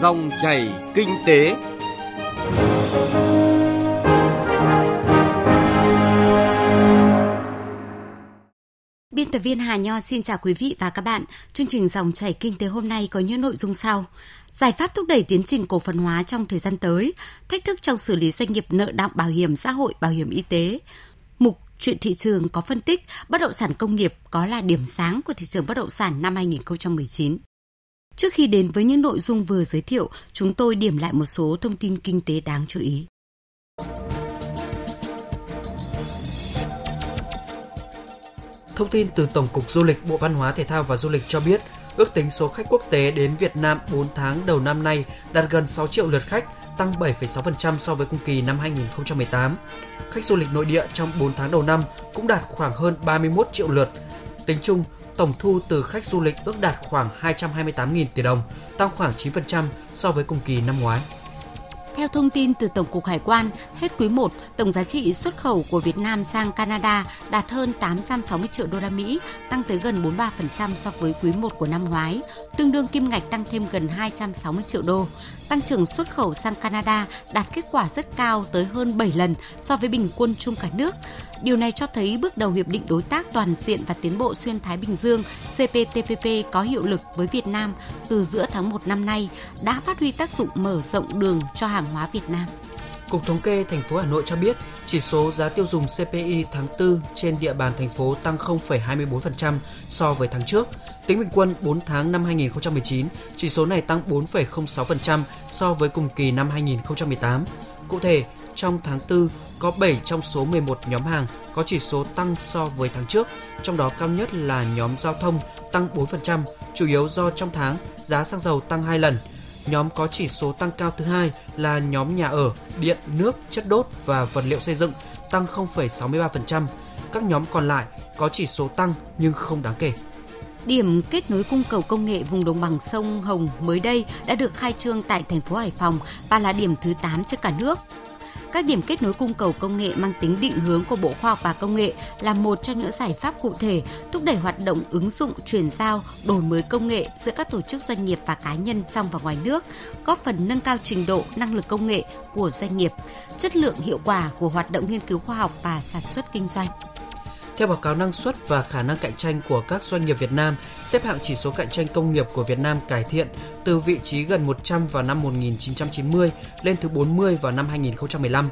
Dòng chảy kinh tế. Biên tập viên Hà Nho xin chào quý vị và các bạn. Chương trình Dòng chảy kinh tế hôm nay có những nội dung sau. Giải pháp thúc đẩy tiến trình cổ phần hóa trong thời gian tới, thách thức trong xử lý doanh nghiệp nợ động bảo hiểm xã hội, bảo hiểm y tế. Mục chuyện thị trường có phân tích bất động sản công nghiệp có là điểm sáng của thị trường bất động sản năm 2019. Trước khi đến với những nội dung vừa giới thiệu, chúng tôi điểm lại một số thông tin kinh tế đáng chú ý. Thông tin từ Tổng cục Du lịch Bộ Văn hóa Thể thao và Du lịch cho biết, ước tính số khách quốc tế đến Việt Nam 4 tháng đầu năm nay đạt gần 6 triệu lượt khách, tăng 7,6% so với cùng kỳ năm 2018. Khách du lịch nội địa trong 4 tháng đầu năm cũng đạt khoảng hơn 31 triệu lượt. Tính chung, tổng thu từ khách du lịch ước đạt khoảng 228.000 tỷ đồng, tăng khoảng 9% so với cùng kỳ năm ngoái. Theo thông tin từ Tổng cục Hải quan, hết quý 1, tổng giá trị xuất khẩu của Việt Nam sang Canada đạt hơn 860 triệu đô la Mỹ, tăng tới gần 43% so với quý 1 của năm ngoái, tương đương kim ngạch tăng thêm gần 260 triệu đô. Tăng trưởng xuất khẩu sang Canada đạt kết quả rất cao tới hơn 7 lần so với bình quân chung cả nước. Điều này cho thấy bước đầu hiệp định đối tác toàn diện và tiến bộ xuyên Thái Bình Dương CPTPP có hiệu lực với Việt Nam từ giữa tháng 1 năm nay đã phát huy tác dụng mở rộng đường cho hàng hóa Việt Nam. Cục Thống kê thành phố Hà Nội cho biết, chỉ số giá tiêu dùng CPI tháng 4 trên địa bàn thành phố tăng 0,24% so với tháng trước. Tính bình quân 4 tháng năm 2019, chỉ số này tăng 4,06% so với cùng kỳ năm 2018. Cụ thể, trong tháng 4 có 7 trong số 11 nhóm hàng có chỉ số tăng so với tháng trước, trong đó cao nhất là nhóm giao thông tăng 4%, chủ yếu do trong tháng giá xăng dầu tăng 2 lần. Nhóm có chỉ số tăng cao thứ hai là nhóm nhà ở, điện, nước, chất đốt và vật liệu xây dựng tăng 0,63%. Các nhóm còn lại có chỉ số tăng nhưng không đáng kể. Điểm kết nối cung cầu công nghệ vùng đồng bằng sông Hồng mới đây đã được khai trương tại thành phố Hải Phòng và là điểm thứ 8 trên cả nước. Các điểm kết nối cung cầu công nghệ mang tính định hướng của Bộ Khoa học và Công nghệ là một trong những giải pháp cụ thể thúc đẩy hoạt động ứng dụng, chuyển giao, đổi mới công nghệ giữa các tổ chức doanh nghiệp và cá nhân trong và ngoài nước, góp phần nâng cao trình độ, năng lực công nghệ của doanh nghiệp, chất lượng hiệu quả của hoạt động nghiên cứu khoa học và sản xuất kinh doanh. Theo báo cáo năng suất và khả năng cạnh tranh của các doanh nghiệp Việt Nam, xếp hạng chỉ số cạnh tranh công nghiệp của Việt Nam cải thiện từ vị trí gần 100 vào năm 1990 lên thứ 40 vào năm 2015.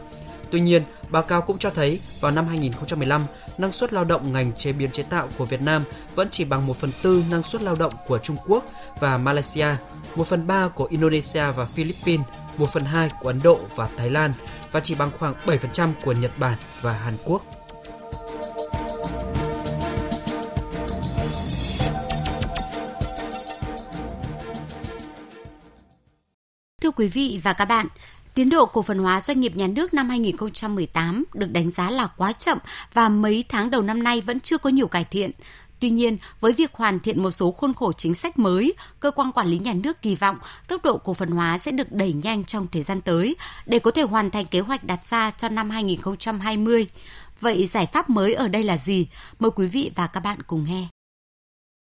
Tuy nhiên, báo cáo cũng cho thấy vào năm 2015, năng suất lao động ngành chế biến chế tạo của Việt Nam vẫn chỉ bằng 1 phần tư năng suất lao động của Trung Quốc và Malaysia, 1 phần 3 của Indonesia và Philippines, 1 phần 2 của Ấn Độ và Thái Lan và chỉ bằng khoảng 7% của Nhật Bản và Hàn Quốc. Quý vị và các bạn, Tiến độ cổ phần hóa doanh nghiệp nhà nước năm 2018 được đánh giá là quá chậm và mấy tháng đầu năm nay vẫn chưa có nhiều cải thiện. Tuy nhiên, với việc hoàn thiện một số khuôn khổ chính sách mới, cơ quan quản lý nhà nước kỳ vọng tốc độ cổ phần hóa sẽ được đẩy nhanh trong thời gian tới để có thể hoàn thành kế hoạch đặt ra cho năm 2020. Vậy giải pháp mới ở đây là gì? Mời quý vị và các bạn cùng nghe.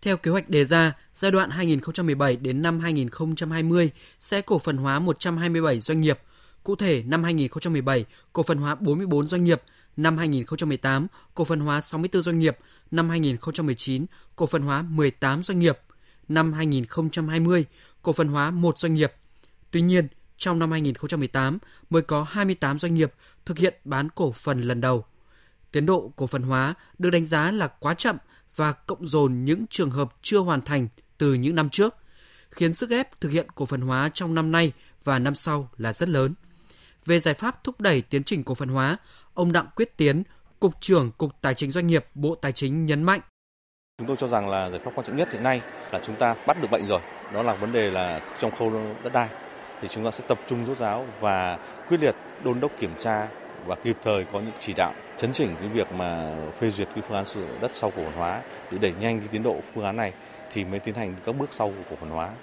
Theo kế hoạch đề ra, giai đoạn 2017 đến năm 2020 sẽ cổ phần hóa 127 doanh nghiệp. Cụ thể, năm 2017, cổ phần hóa 44 doanh nghiệp, năm 2018, cổ phần hóa 64 doanh nghiệp, năm 2019, cổ phần hóa 18 doanh nghiệp, năm 2020, cổ phần hóa 1 doanh nghiệp. Tuy nhiên, trong năm 2018 mới có 28 doanh nghiệp thực hiện bán cổ phần lần đầu. Tiến độ cổ phần hóa được đánh giá là quá chậm và cộng dồn những trường hợp chưa hoàn thành từ những năm trước, khiến sức ép thực hiện cổ phần hóa trong năm nay và năm sau là rất lớn. Về giải pháp thúc đẩy tiến trình cổ phần hóa, ông Đặng Quyết Tiến, Cục trưởng Cục Tài chính Doanh nghiệp, Bộ Tài chính nhấn mạnh. Chúng tôi cho rằng là giải pháp quan trọng nhất hiện nay là chúng ta bắt được bệnh rồi. Đó là vấn đề là trong khâu đất đai. Thì chúng ta sẽ tập trung rốt ráo và quyết liệt đôn đốc kiểm tra và kịp thời có những chỉ đạo chấn chỉnh cái việc mà phê duyệt cái phương án sử dụng đất sau cổ phần hóa để đẩy nhanh cái tiến độ phương án này thì mới tiến hành các bước sau của cổ phần hóa.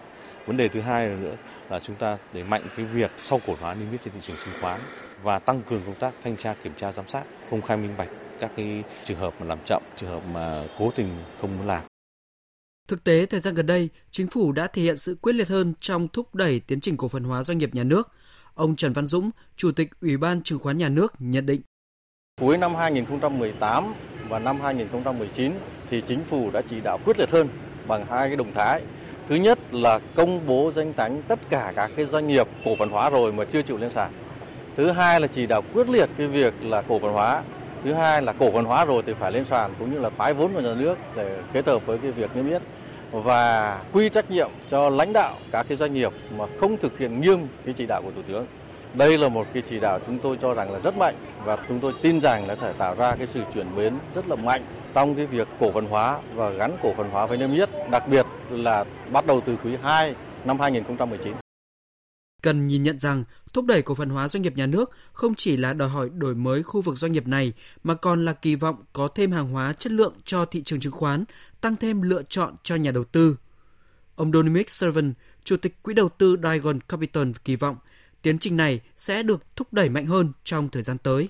Vấn đề thứ hai nữa là chúng ta đẩy mạnh cái việc sau cổ phần hóa niêm yết trên thị trường chứng khoán và tăng cường công tác thanh tra kiểm tra giám sát, công khai minh bạch các cái trường hợp mà làm chậm, trường hợp mà cố tình không muốn làm. Thực tế, thời gian gần đây, chính phủ đã thể hiện sự quyết liệt hơn trong thúc đẩy tiến trình cổ phần hóa doanh nghiệp nhà nước. Ông Trần Văn Dũng, Chủ tịch Ủy ban Chứng khoán Nhà nước nhận định. Cuối năm 2018 và năm 2019 thì chính phủ đã chỉ đạo quyết liệt hơn bằng hai cái động thái. Thứ nhất là công bố danh tánh tất cả các cái doanh nghiệp cổ phần hóa rồi mà chưa chịu lên sàn. Thứ hai là chỉ đạo quyết liệt cái việc là cổ phần hóa. Thứ hai là cổ phần hóa rồi thì phải lên sàn cũng như là phái vốn vào nhà nước để kết hợp với cái việc niêm yết và quy trách nhiệm cho lãnh đạo các cái doanh nghiệp mà không thực hiện nghiêm cái chỉ đạo của thủ tướng. Đây là một cái chỉ đạo chúng tôi cho rằng là rất mạnh và chúng tôi tin rằng nó sẽ tạo ra cái sự chuyển biến rất là mạnh trong cái việc cổ phần hóa và gắn cổ phần hóa với niêm yết, đặc biệt là bắt đầu từ quý 2 năm 2019. Cần nhìn nhận rằng thúc đẩy cổ phần hóa doanh nghiệp nhà nước không chỉ là đòi hỏi đổi mới khu vực doanh nghiệp này mà còn là kỳ vọng có thêm hàng hóa chất lượng cho thị trường chứng khoán, tăng thêm lựa chọn cho nhà đầu tư. Ông Dominic Servan, Chủ tịch Quỹ đầu tư Dragon Capital kỳ vọng tiến trình này sẽ được thúc đẩy mạnh hơn trong thời gian tới.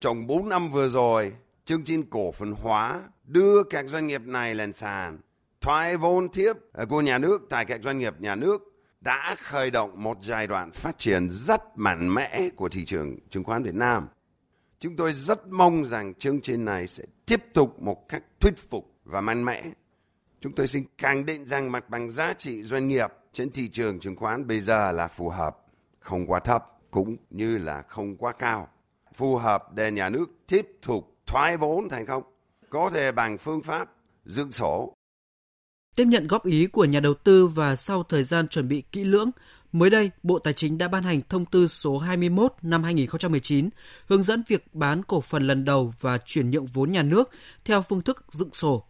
Trong 4 năm vừa rồi, chương trình cổ phần hóa đưa các doanh nghiệp này lên sàn, thoái vốn tiếp của nhà nước tại các doanh nghiệp nhà nước đã khởi động một giai đoạn phát triển rất mạnh mẽ của thị trường chứng khoán Việt Nam. Chúng tôi rất mong rằng chương trình này sẽ tiếp tục một cách thuyết phục và mạnh mẽ. Chúng tôi xin khẳng định rằng mặt bằng giá trị doanh nghiệp trên thị trường chứng khoán bây giờ là phù hợp, không quá thấp cũng như là không quá cao. Phù hợp để nhà nước tiếp tục thoái vốn thành công, có thể bằng phương pháp dựng sổ Tiếp nhận góp ý của nhà đầu tư và sau thời gian chuẩn bị kỹ lưỡng, mới đây Bộ Tài chính đã ban hành thông tư số 21 năm 2019 hướng dẫn việc bán cổ phần lần đầu và chuyển nhượng vốn nhà nước theo phương thức dựng sổ.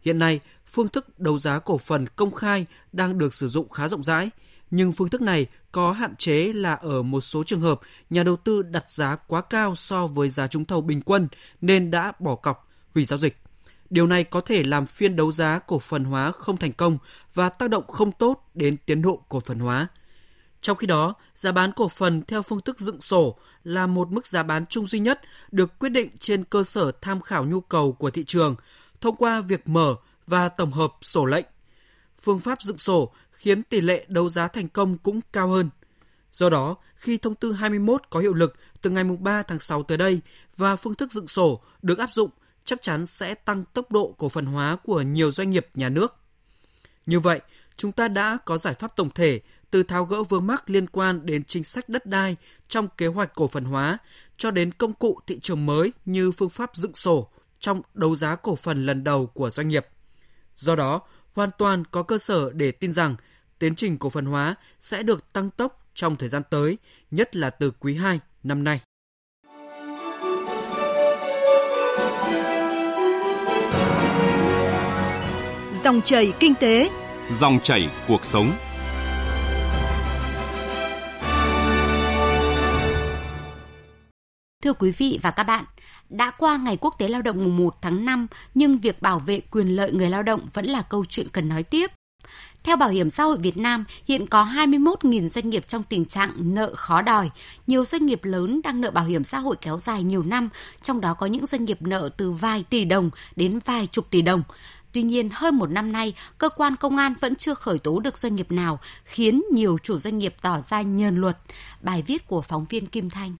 Hiện nay, phương thức đấu giá cổ phần công khai đang được sử dụng khá rộng rãi, nhưng phương thức này có hạn chế là ở một số trường hợp nhà đầu tư đặt giá quá cao so với giá trúng thầu bình quân nên đã bỏ cọc, hủy giao dịch. Điều này có thể làm phiên đấu giá cổ phần hóa không thành công và tác động không tốt đến tiến độ cổ phần hóa. Trong khi đó, giá bán cổ phần theo phương thức dựng sổ là một mức giá bán chung duy nhất được quyết định trên cơ sở tham khảo nhu cầu của thị trường thông qua việc mở và tổng hợp sổ lệnh. Phương pháp dựng sổ khiến tỷ lệ đấu giá thành công cũng cao hơn. Do đó, khi thông tư 21 có hiệu lực từ ngày 3 tháng 6 tới đây và phương thức dựng sổ được áp dụng chắc chắn sẽ tăng tốc độ cổ phần hóa của nhiều doanh nghiệp nhà nước. Như vậy, chúng ta đã có giải pháp tổng thể từ tháo gỡ vướng mắc liên quan đến chính sách đất đai trong kế hoạch cổ phần hóa cho đến công cụ thị trường mới như phương pháp dựng sổ trong đấu giá cổ phần lần đầu của doanh nghiệp. Do đó, hoàn toàn có cơ sở để tin rằng tiến trình cổ phần hóa sẽ được tăng tốc trong thời gian tới, nhất là từ quý 2 năm nay. Dòng chảy kinh tế, dòng chảy cuộc sống. Thưa quý vị và các bạn, đã qua ngày quốc tế lao động mùng 1 tháng 5, nhưng việc bảo vệ quyền lợi người lao động vẫn là câu chuyện cần nói tiếp. Theo Bảo hiểm xã hội Việt Nam, hiện có 21.000 doanh nghiệp trong tình trạng nợ khó đòi. Nhiều doanh nghiệp lớn đang nợ bảo hiểm xã hội kéo dài nhiều năm, trong đó có những doanh nghiệp nợ từ vài tỷ đồng đến vài chục tỷ đồng. Tuy nhiên, hơn một năm nay, cơ quan công an vẫn chưa khởi tố được doanh nghiệp nào, khiến nhiều chủ doanh nghiệp tỏ ra nhờn luật. Bài viết của phóng viên Kim Thanh.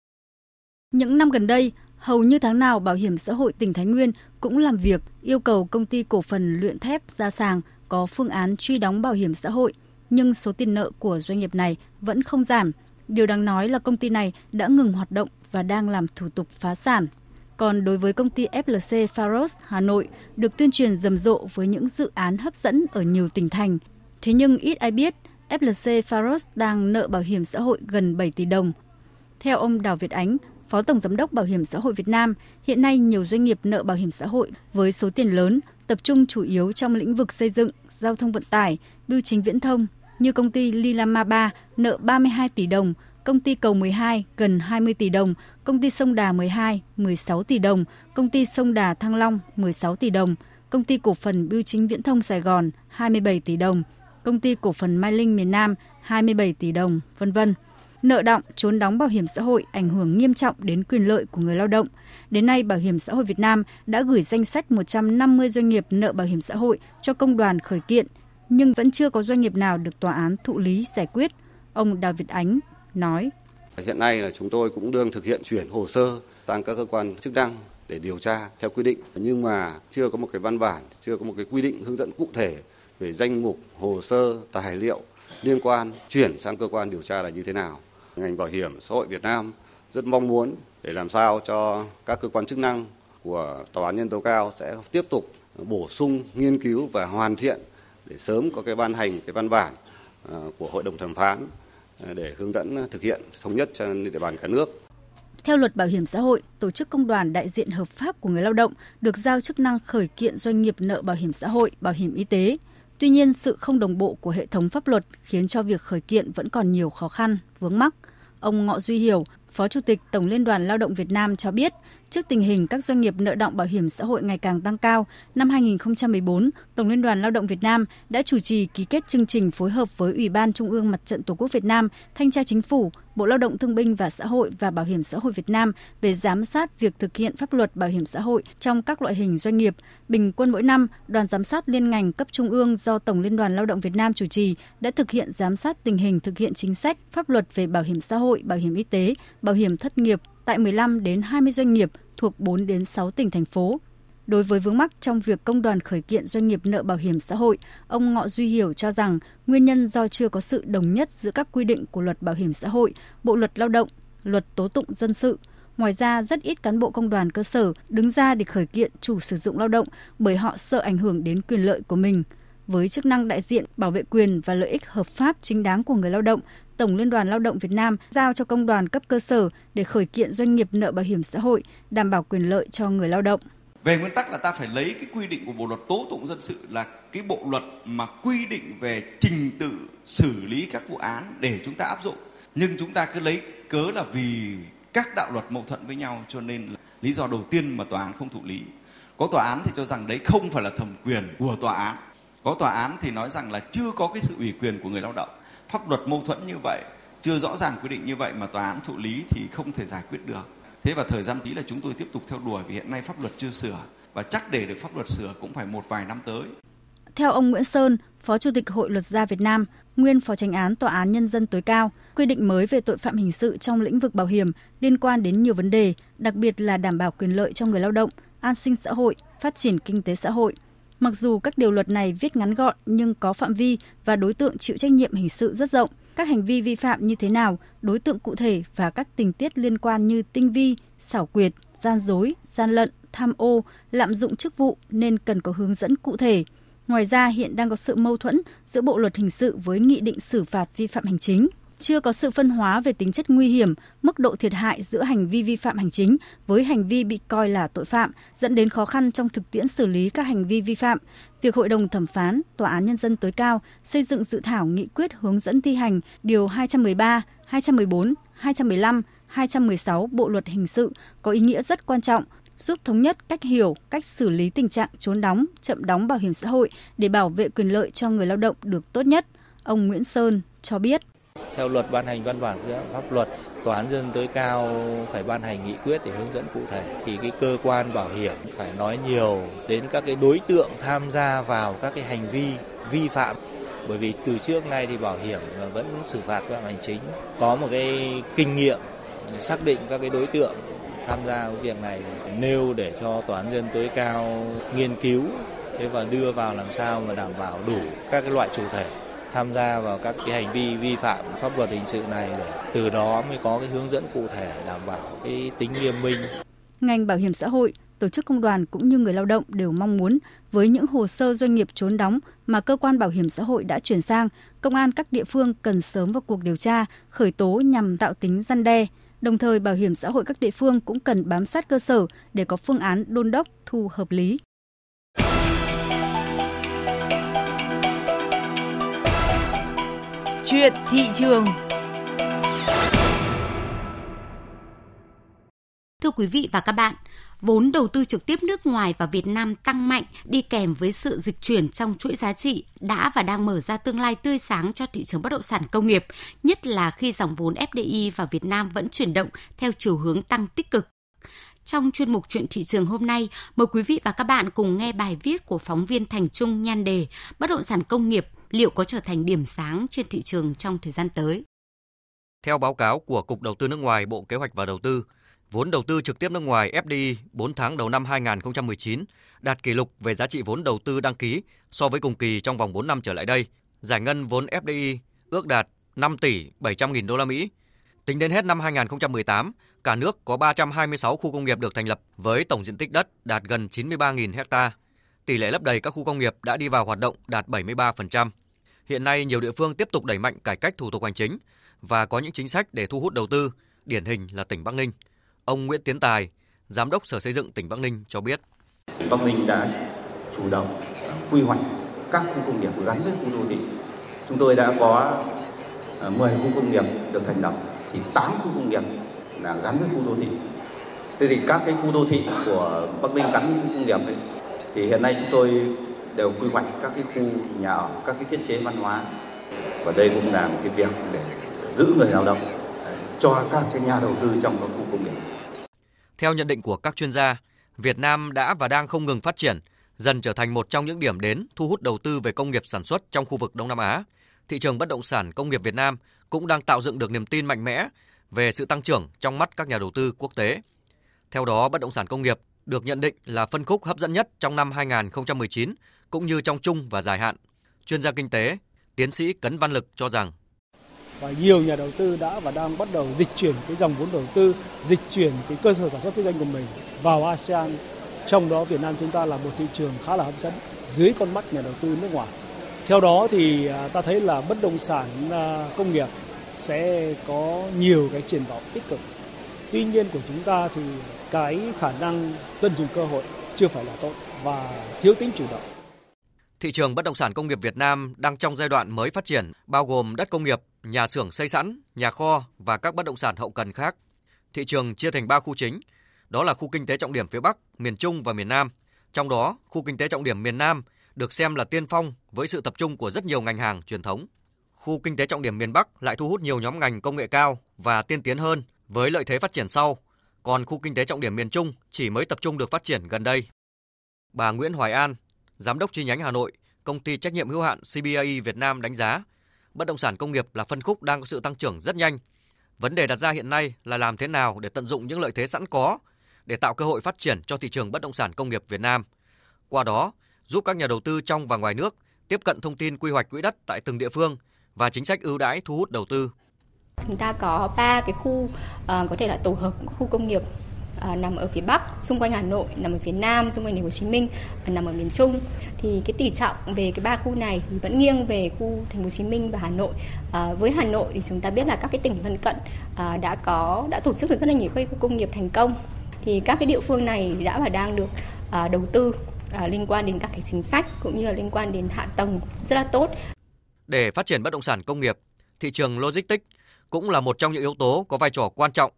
Những năm gần đây, hầu như tháng nào Bảo hiểm xã hội tỉnh Thái Nguyên cũng làm việc yêu cầu công ty cổ phần luyện thép ra sàng có phương án truy đóng bảo hiểm xã hội, nhưng số tiền nợ của doanh nghiệp này vẫn không giảm. Điều đáng nói là công ty này đã ngừng hoạt động và đang làm thủ tục phá sản. Còn đối với công ty FLC Faros Hà Nội được tuyên truyền rầm rộ với những dự án hấp dẫn ở nhiều tỉnh thành. Thế nhưng ít ai biết FLC Faros đang nợ bảo hiểm xã hội gần 7 tỷ đồng. Theo ông Đào Việt Ánh, Phó Tổng Giám đốc Bảo hiểm xã hội Việt Nam, hiện nay nhiều doanh nghiệp nợ bảo hiểm xã hội với số tiền lớn tập trung chủ yếu trong lĩnh vực xây dựng, giao thông vận tải, bưu chính viễn thông như công ty Lilama 3 nợ 32 tỷ đồng, công ty Cầu 12 gần 20 tỷ đồng, công ty Sông Đà 12 16 tỷ đồng, công ty Sông Đà Thăng Long 16 tỷ đồng, công ty cổ phần Bưu chính Viễn thông Sài Gòn 27 tỷ đồng, công ty cổ phần Mai Linh miền Nam 27 tỷ đồng, vân vân nợ động, trốn đóng bảo hiểm xã hội ảnh hưởng nghiêm trọng đến quyền lợi của người lao động. Đến nay, Bảo hiểm xã hội Việt Nam đã gửi danh sách 150 doanh nghiệp nợ bảo hiểm xã hội cho công đoàn khởi kiện, nhưng vẫn chưa có doanh nghiệp nào được tòa án thụ lý giải quyết. Ông Đào Việt Ánh nói. Hiện nay là chúng tôi cũng đương thực hiện chuyển hồ sơ sang các cơ quan chức năng để điều tra theo quy định nhưng mà chưa có một cái văn bản, chưa có một cái quy định hướng dẫn cụ thể về danh mục hồ sơ tài liệu liên quan chuyển sang cơ quan điều tra là như thế nào. Ngành bảo hiểm xã hội Việt Nam rất mong muốn để làm sao cho các cơ quan chức năng của tòa án nhân tố cao sẽ tiếp tục bổ sung nghiên cứu và hoàn thiện để sớm có cái ban hành cái văn bản ờ, của hội đồng thẩm phán ờ, để hướng dẫn thực hiện thống nhất trên địa bàn cả nước. Theo luật bảo hiểm xã hội, tổ chức công đoàn đại diện hợp pháp của người lao động được giao chức năng khởi kiện doanh nghiệp nợ bảo hiểm xã hội, bảo hiểm y tế. Tuy nhiên, sự không đồng bộ của hệ thống pháp luật khiến cho việc khởi kiện vẫn còn nhiều khó khăn, vướng mắc. Ông Ngọ Duy Hiểu, Phó Chủ tịch Tổng Liên đoàn Lao động Việt Nam cho biết, trước tình hình các doanh nghiệp nợ động bảo hiểm xã hội ngày càng tăng cao, năm 2014, Tổng Liên đoàn Lao động Việt Nam đã chủ trì ký kết chương trình phối hợp với Ủy ban Trung ương Mặt trận Tổ quốc Việt Nam, Thanh tra Chính phủ, Bộ Lao động Thương binh và Xã hội và Bảo hiểm xã hội Việt Nam về giám sát việc thực hiện pháp luật bảo hiểm xã hội trong các loại hình doanh nghiệp. Bình quân mỗi năm, đoàn giám sát liên ngành cấp trung ương do Tổng Liên đoàn Lao động Việt Nam chủ trì đã thực hiện giám sát tình hình thực hiện chính sách, pháp luật về bảo hiểm xã hội, bảo hiểm y tế, bảo hiểm thất nghiệp tại 15 đến 20 doanh nghiệp thuộc 4 đến 6 tỉnh thành phố. Đối với vướng mắc trong việc công đoàn khởi kiện doanh nghiệp nợ bảo hiểm xã hội, ông Ngọ Duy Hiểu cho rằng nguyên nhân do chưa có sự đồng nhất giữa các quy định của luật bảo hiểm xã hội, bộ luật lao động, luật tố tụng dân sự. Ngoài ra, rất ít cán bộ công đoàn cơ sở đứng ra để khởi kiện chủ sử dụng lao động bởi họ sợ ảnh hưởng đến quyền lợi của mình. Với chức năng đại diện bảo vệ quyền và lợi ích hợp pháp chính đáng của người lao động, Tổng Liên đoàn Lao động Việt Nam giao cho công đoàn cấp cơ sở để khởi kiện doanh nghiệp nợ bảo hiểm xã hội, đảm bảo quyền lợi cho người lao động. Về nguyên tắc là ta phải lấy cái quy định của Bộ luật tố tụng dân sự là cái bộ luật mà quy định về trình tự xử lý các vụ án để chúng ta áp dụng. Nhưng chúng ta cứ lấy cớ là vì các đạo luật mâu thuẫn với nhau cho nên là lý do đầu tiên mà tòa án không thụ lý. Có tòa án thì cho rằng đấy không phải là thẩm quyền của tòa án. Có tòa án thì nói rằng là chưa có cái sự ủy quyền của người lao động. Pháp luật mâu thuẫn như vậy, chưa rõ ràng quy định như vậy mà tòa án thụ lý thì không thể giải quyết được. Thế và thời gian tí là chúng tôi tiếp tục theo đuổi vì hiện nay pháp luật chưa sửa và chắc để được pháp luật sửa cũng phải một vài năm tới. Theo ông Nguyễn Sơn, Phó Chủ tịch Hội Luật gia Việt Nam, nguyên Phó Tránh án Tòa án Nhân dân tối cao, quy định mới về tội phạm hình sự trong lĩnh vực bảo hiểm liên quan đến nhiều vấn đề, đặc biệt là đảm bảo quyền lợi cho người lao động, an sinh xã hội, phát triển kinh tế xã hội. Mặc dù các điều luật này viết ngắn gọn nhưng có phạm vi và đối tượng chịu trách nhiệm hình sự rất rộng – các hành vi vi phạm như thế nào, đối tượng cụ thể và các tình tiết liên quan như tinh vi, xảo quyệt, gian dối, gian lận, tham ô, lạm dụng chức vụ nên cần có hướng dẫn cụ thể. Ngoài ra, hiện đang có sự mâu thuẫn giữa Bộ luật hình sự với nghị định xử phạt vi phạm hành chính chưa có sự phân hóa về tính chất nguy hiểm, mức độ thiệt hại giữa hành vi vi phạm hành chính với hành vi bị coi là tội phạm, dẫn đến khó khăn trong thực tiễn xử lý các hành vi vi phạm. Việc Hội đồng thẩm phán, Tòa án Nhân dân tối cao xây dựng dự thảo nghị quyết hướng dẫn thi hành Điều 213, 214, 215, 216 Bộ Luật Hình sự có ý nghĩa rất quan trọng, giúp thống nhất cách hiểu, cách xử lý tình trạng trốn đóng, chậm đóng bảo hiểm xã hội để bảo vệ quyền lợi cho người lao động được tốt nhất. Ông Nguyễn Sơn cho biết. Theo luật ban hành văn bản pháp luật, tòa án dân tối cao phải ban hành nghị quyết để hướng dẫn cụ thể. Thì cái cơ quan bảo hiểm phải nói nhiều đến các cái đối tượng tham gia vào các cái hành vi vi phạm. Bởi vì từ trước nay thì bảo hiểm vẫn xử phạt vi phạm hành chính. Có một cái kinh nghiệm xác định các cái đối tượng tham gia cái việc này nêu để cho tòa án dân tối cao nghiên cứu thế và đưa vào làm sao mà đảm bảo đủ các cái loại chủ thể tham gia vào các cái hành vi vi phạm pháp luật hình sự này để từ đó mới có cái hướng dẫn cụ thể đảm bảo cái tính nghiêm minh. Ngành bảo hiểm xã hội, tổ chức công đoàn cũng như người lao động đều mong muốn với những hồ sơ doanh nghiệp trốn đóng mà cơ quan bảo hiểm xã hội đã chuyển sang, công an các địa phương cần sớm vào cuộc điều tra, khởi tố nhằm tạo tính răn đe. Đồng thời, bảo hiểm xã hội các địa phương cũng cần bám sát cơ sở để có phương án đôn đốc thu hợp lý. Chuyện thị trường Thưa quý vị và các bạn, vốn đầu tư trực tiếp nước ngoài vào Việt Nam tăng mạnh đi kèm với sự dịch chuyển trong chuỗi giá trị đã và đang mở ra tương lai tươi sáng cho thị trường bất động sản công nghiệp, nhất là khi dòng vốn FDI vào Việt Nam vẫn chuyển động theo chiều hướng tăng tích cực. Trong chuyên mục chuyện thị trường hôm nay, mời quý vị và các bạn cùng nghe bài viết của phóng viên Thành Trung nhan đề Bất động sản công nghiệp liệu có trở thành điểm sáng trên thị trường trong thời gian tới. Theo báo cáo của Cục Đầu tư nước ngoài Bộ Kế hoạch và Đầu tư, vốn đầu tư trực tiếp nước ngoài FDI 4 tháng đầu năm 2019 đạt kỷ lục về giá trị vốn đầu tư đăng ký so với cùng kỳ trong vòng 4 năm trở lại đây. Giải ngân vốn FDI ước đạt 5 tỷ 700 nghìn đô la Mỹ. Tính đến hết năm 2018, cả nước có 326 khu công nghiệp được thành lập với tổng diện tích đất đạt gần 93.000 hecta. Tỷ lệ lấp đầy các khu công nghiệp đã đi vào hoạt động đạt 73%. Hiện nay, nhiều địa phương tiếp tục đẩy mạnh cải cách thủ tục hành chính và có những chính sách để thu hút đầu tư, điển hình là tỉnh Bắc Ninh. Ông Nguyễn Tiến Tài, Giám đốc Sở Xây dựng tỉnh Bắc Ninh cho biết. Bắc Ninh đã chủ động quy hoạch các khu công nghiệp gắn với khu đô thị. Chúng tôi đã có à, 10 khu công nghiệp được thành lập thì 8 khu công nghiệp là gắn với khu đô thị. Thế thì các cái khu đô thị của Bắc Ninh gắn với khu công nghiệp ấy, thì hiện nay chúng tôi đều quy hoạch các cái khu nhà ở, các cái thiết chế văn hóa và đây cũng là một cái việc để giữ người lao động cho các cái nhà đầu tư trong các khu công nghiệp. Theo nhận định của các chuyên gia, Việt Nam đã và đang không ngừng phát triển, dần trở thành một trong những điểm đến thu hút đầu tư về công nghiệp sản xuất trong khu vực Đông Nam Á. Thị trường bất động sản công nghiệp Việt Nam cũng đang tạo dựng được niềm tin mạnh mẽ về sự tăng trưởng trong mắt các nhà đầu tư quốc tế. Theo đó, bất động sản công nghiệp được nhận định là phân khúc hấp dẫn nhất trong năm 2019 cũng như trong chung và dài hạn. Chuyên gia kinh tế, tiến sĩ Cấn Văn Lực cho rằng và nhiều nhà đầu tư đã và đang bắt đầu dịch chuyển cái dòng vốn đầu tư, dịch chuyển cái cơ sở sản xuất kinh doanh của mình vào ASEAN. Trong đó Việt Nam chúng ta là một thị trường khá là hấp dẫn dưới con mắt nhà đầu tư nước ngoài. Theo đó thì à, ta thấy là bất động sản à, công nghiệp sẽ có nhiều cái triển vọng tích cực. Tuy nhiên của chúng ta thì cái khả năng tận dụng cơ hội chưa phải là tốt và thiếu tính chủ động. Thị trường bất động sản công nghiệp Việt Nam đang trong giai đoạn mới phát triển, bao gồm đất công nghiệp, nhà xưởng xây sẵn, nhà kho và các bất động sản hậu cần khác. Thị trường chia thành 3 khu chính, đó là khu kinh tế trọng điểm phía Bắc, miền Trung và miền Nam. Trong đó, khu kinh tế trọng điểm miền Nam được xem là tiên phong với sự tập trung của rất nhiều ngành hàng truyền thống. Khu kinh tế trọng điểm miền Bắc lại thu hút nhiều nhóm ngành công nghệ cao và tiên tiến hơn với lợi thế phát triển sau, còn khu kinh tế trọng điểm miền Trung chỉ mới tập trung được phát triển gần đây. Bà Nguyễn Hoài An, Giám đốc chi nhánh Hà Nội, công ty trách nhiệm hữu hạn CBAE Việt Nam đánh giá, bất động sản công nghiệp là phân khúc đang có sự tăng trưởng rất nhanh. Vấn đề đặt ra hiện nay là làm thế nào để tận dụng những lợi thế sẵn có để tạo cơ hội phát triển cho thị trường bất động sản công nghiệp Việt Nam. Qua đó, giúp các nhà đầu tư trong và ngoài nước tiếp cận thông tin quy hoạch quỹ đất tại từng địa phương và chính sách ưu đãi thu hút đầu tư. Chúng ta có ba cái khu uh, có thể là tổ hợp khu công nghiệp À, nằm ở phía Bắc, xung quanh Hà Nội, nằm ở phía Nam, xung quanh thành phố Hồ Chí Minh, và nằm ở miền Trung. Thì cái tỷ trọng về cái ba khu này thì vẫn nghiêng về khu thành phố Hồ Chí Minh và Hà Nội. À, với Hà Nội thì chúng ta biết là các cái tỉnh lân cận à, đã có đã tổ chức được rất là nhiều cái khu công nghiệp thành công. Thì các cái địa phương này đã và đang được à, đầu tư à, liên quan đến các cái chính sách cũng như là liên quan đến hạ tầng rất là tốt. Để phát triển bất động sản công nghiệp, thị trường logistics cũng là một trong những yếu tố có vai trò quan trọng.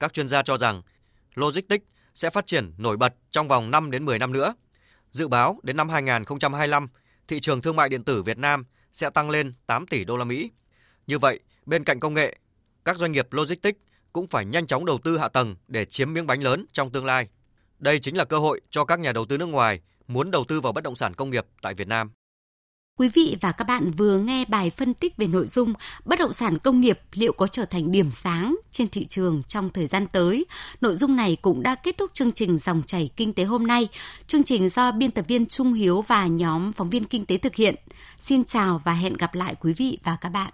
Các chuyên gia cho rằng logistics sẽ phát triển nổi bật trong vòng 5 đến 10 năm nữa. Dự báo đến năm 2025, thị trường thương mại điện tử Việt Nam sẽ tăng lên 8 tỷ đô la Mỹ. Như vậy, bên cạnh công nghệ, các doanh nghiệp logistics cũng phải nhanh chóng đầu tư hạ tầng để chiếm miếng bánh lớn trong tương lai. Đây chính là cơ hội cho các nhà đầu tư nước ngoài muốn đầu tư vào bất động sản công nghiệp tại Việt Nam. Quý vị và các bạn vừa nghe bài phân tích về nội dung bất động sản công nghiệp liệu có trở thành điểm sáng trên thị trường trong thời gian tới. Nội dung này cũng đã kết thúc chương trình Dòng chảy kinh tế hôm nay. Chương trình do biên tập viên Trung Hiếu và nhóm phóng viên kinh tế thực hiện. Xin chào và hẹn gặp lại quý vị và các bạn.